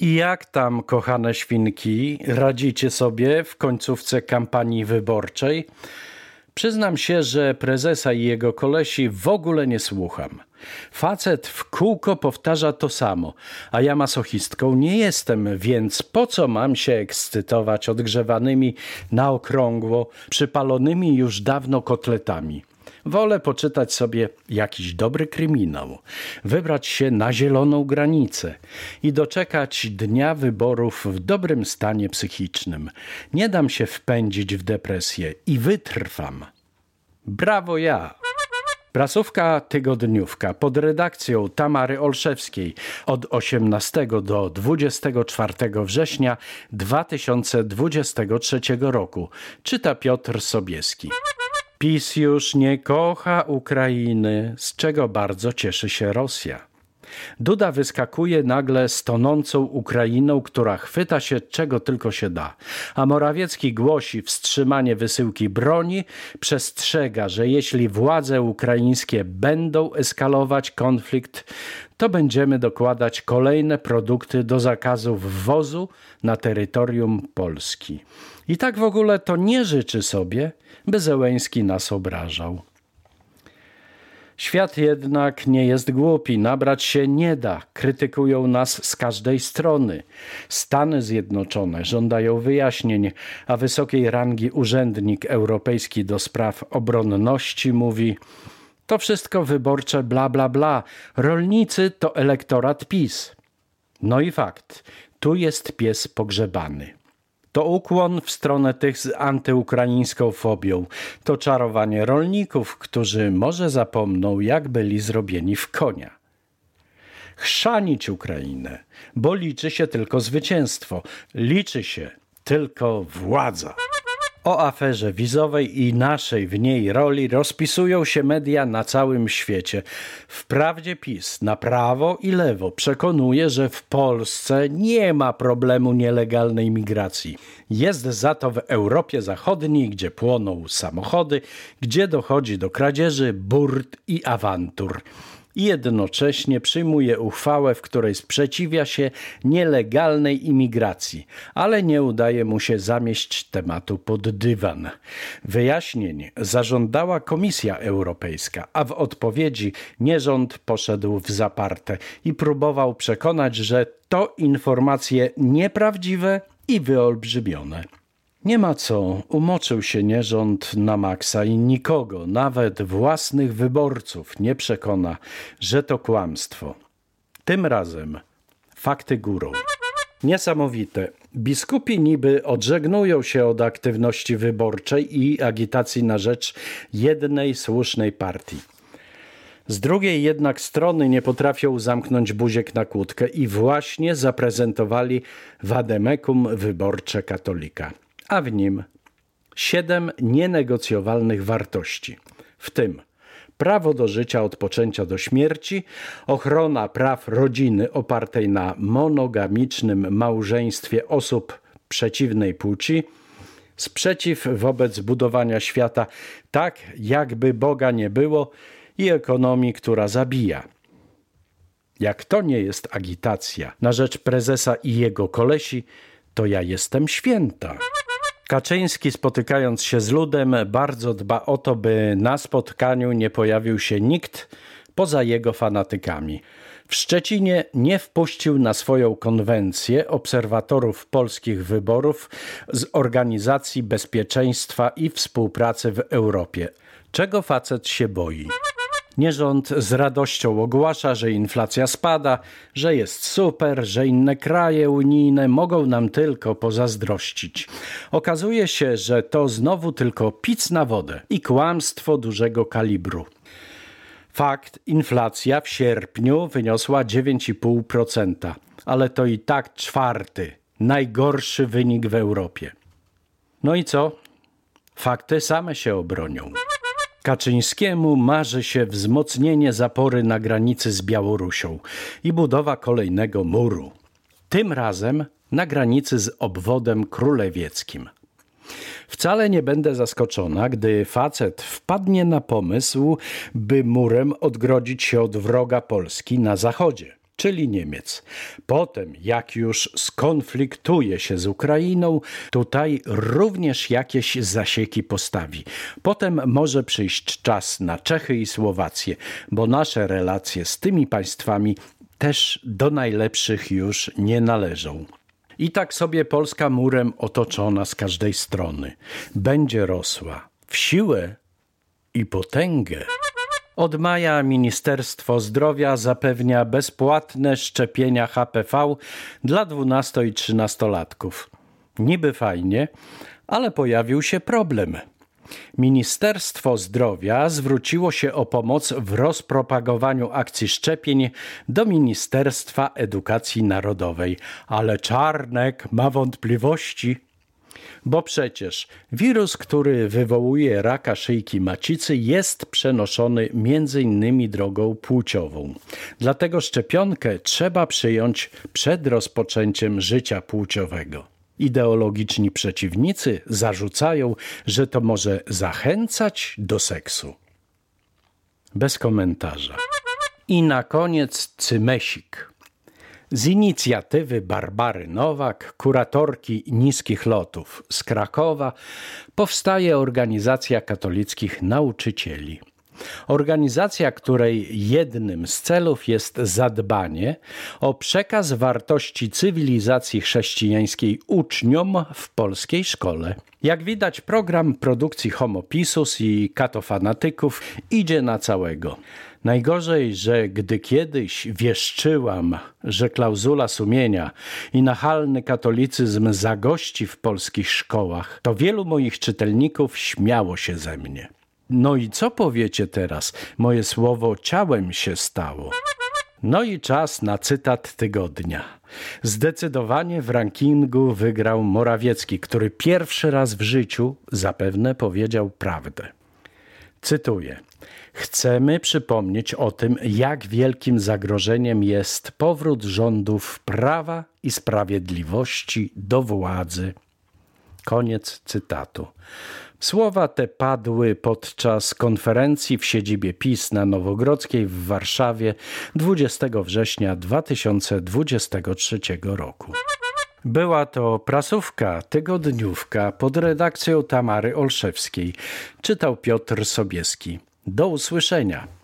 I jak tam, kochane świnki, radzicie sobie w końcówce kampanii wyborczej? Przyznam się, że prezesa i jego kolesi w ogóle nie słucham. Facet w kółko powtarza to samo, a ja masochistką nie jestem, więc po co mam się ekscytować odgrzewanymi na okrągło, przypalonymi już dawno kotletami? Wolę poczytać sobie jakiś dobry kryminał, wybrać się na zieloną granicę i doczekać dnia wyborów w dobrym stanie psychicznym. Nie dam się wpędzić w depresję i wytrwam. Brawo ja! Prasówka Tygodniówka pod redakcją Tamary Olszewskiej od 18 do 24 września 2023 roku. Czyta Piotr Sobieski. PiS już nie kocha Ukrainy, z czego bardzo cieszy się Rosja. Duda wyskakuje nagle z tonącą Ukrainą, która chwyta się czego tylko się da. A Morawiecki głosi wstrzymanie wysyłki broni, przestrzega, że jeśli władze ukraińskie będą eskalować konflikt, to będziemy dokładać kolejne produkty do zakazu wwozu na terytorium Polski. I tak w ogóle to nie życzy sobie, by Zełęński nas obrażał. Świat jednak nie jest głupi, nabrać się nie da. Krytykują nas z każdej strony. Stany Zjednoczone żądają wyjaśnień, a wysokiej rangi urzędnik europejski do spraw obronności mówi: To wszystko wyborcze bla bla bla. Rolnicy to elektorat PiS. No i fakt, tu jest pies pogrzebany. To ukłon w stronę tych z antyukraińską fobią. To czarowanie rolników, którzy może zapomną, jak byli zrobieni w konia. Chrzanić Ukrainę, bo liczy się tylko zwycięstwo, liczy się tylko władza. O aferze wizowej i naszej w niej roli rozpisują się media na całym świecie. Wprawdzie PiS na prawo i lewo przekonuje, że w Polsce nie ma problemu nielegalnej migracji. Jest za to w Europie Zachodniej, gdzie płoną samochody, gdzie dochodzi do kradzieży, burt i awantur i jednocześnie przyjmuje uchwałę, w której sprzeciwia się nielegalnej imigracji, ale nie udaje mu się zamieść tematu pod dywan. Wyjaśnień zażądała Komisja Europejska, a w odpowiedzi nierząd poszedł w zaparte i próbował przekonać, że to informacje nieprawdziwe i wyolbrzymione. Nie ma co, umoczył się nierząd na maksa i nikogo, nawet własnych wyborców, nie przekona, że to kłamstwo. Tym razem fakty górą. Niesamowite. Biskupi niby odżegnują się od aktywności wyborczej i agitacji na rzecz jednej słusznej partii. Z drugiej jednak strony nie potrafią zamknąć buziek na kłódkę i właśnie zaprezentowali wademekum wyborcze katolika a w nim siedem nienegocjowalnych wartości, w tym prawo do życia od poczęcia do śmierci, ochrona praw rodziny opartej na monogamicznym małżeństwie osób przeciwnej płci, sprzeciw wobec budowania świata tak, jakby Boga nie było i ekonomii, która zabija. Jak to nie jest agitacja na rzecz prezesa i jego kolesi, to ja jestem święta. Kaczyński spotykając się z ludem bardzo dba o to, by na spotkaniu nie pojawił się nikt poza jego fanatykami. W Szczecinie nie wpuścił na swoją konwencję obserwatorów polskich wyborów z Organizacji Bezpieczeństwa i Współpracy w Europie. Czego facet się boi? Nie rząd z radością ogłasza, że inflacja spada, że jest super, że inne kraje unijne mogą nam tylko pozazdrościć. Okazuje się, że to znowu tylko pic na wodę i kłamstwo dużego kalibru. Fakt, inflacja w sierpniu wyniosła 9,5%, ale to i tak czwarty, najgorszy wynik w Europie. No i co? Fakty same się obronią. Kaczyńskiemu marzy się wzmocnienie zapory na granicy z Białorusią i budowa kolejnego muru. Tym razem na granicy z obwodem królewieckim. Wcale nie będę zaskoczona, gdy facet wpadnie na pomysł, by murem odgrodzić się od wroga Polski na zachodzie, czyli Niemiec. Potem, jak już skonfliktuje się z Ukrainą, tutaj również jakieś zasieki postawi. Potem może przyjść czas na Czechy i Słowację, bo nasze relacje z tymi państwami też do najlepszych już nie należą. I tak sobie Polska murem otoczona z każdej strony będzie rosła w siłę i potęgę. Od maja Ministerstwo Zdrowia zapewnia bezpłatne szczepienia HPV dla 12 i 13-latków. Niby fajnie, ale pojawił się problem. Ministerstwo Zdrowia zwróciło się o pomoc w rozpropagowaniu akcji szczepień do Ministerstwa Edukacji Narodowej, ale Czarnek ma wątpliwości. Bo przecież wirus, który wywołuje raka szyjki macicy, jest przenoszony m.in. drogą płciową. Dlatego szczepionkę trzeba przyjąć przed rozpoczęciem życia płciowego. Ideologiczni przeciwnicy zarzucają, że to może zachęcać do seksu. Bez komentarza. I na koniec Cymesik. Z inicjatywy Barbary Nowak, kuratorki niskich lotów z Krakowa, powstaje organizacja katolickich nauczycieli. Organizacja, której jednym z celów jest zadbanie o przekaz wartości cywilizacji chrześcijańskiej uczniom w polskiej szkole. Jak widać, program produkcji Homopisus i katofanatyków idzie na całego. Najgorzej, że gdy kiedyś wieszczyłam, że klauzula sumienia i nachalny katolicyzm zagości w polskich szkołach, to wielu moich czytelników śmiało się ze mnie. No i co powiecie teraz? Moje słowo ciałem się stało. No i czas na cytat tygodnia. Zdecydowanie w rankingu wygrał Morawiecki, który pierwszy raz w życiu zapewne powiedział prawdę. Cytuję: Chcemy przypomnieć o tym, jak wielkim zagrożeniem jest powrót rządów prawa i sprawiedliwości do władzy. Koniec cytatu. Słowa te padły podczas konferencji w siedzibie PiS na Nowogrodzkiej w Warszawie 20 września 2023 roku. Była to prasówka, tygodniówka pod redakcją Tamary Olszewskiej. Czytał Piotr Sobieski. Do usłyszenia.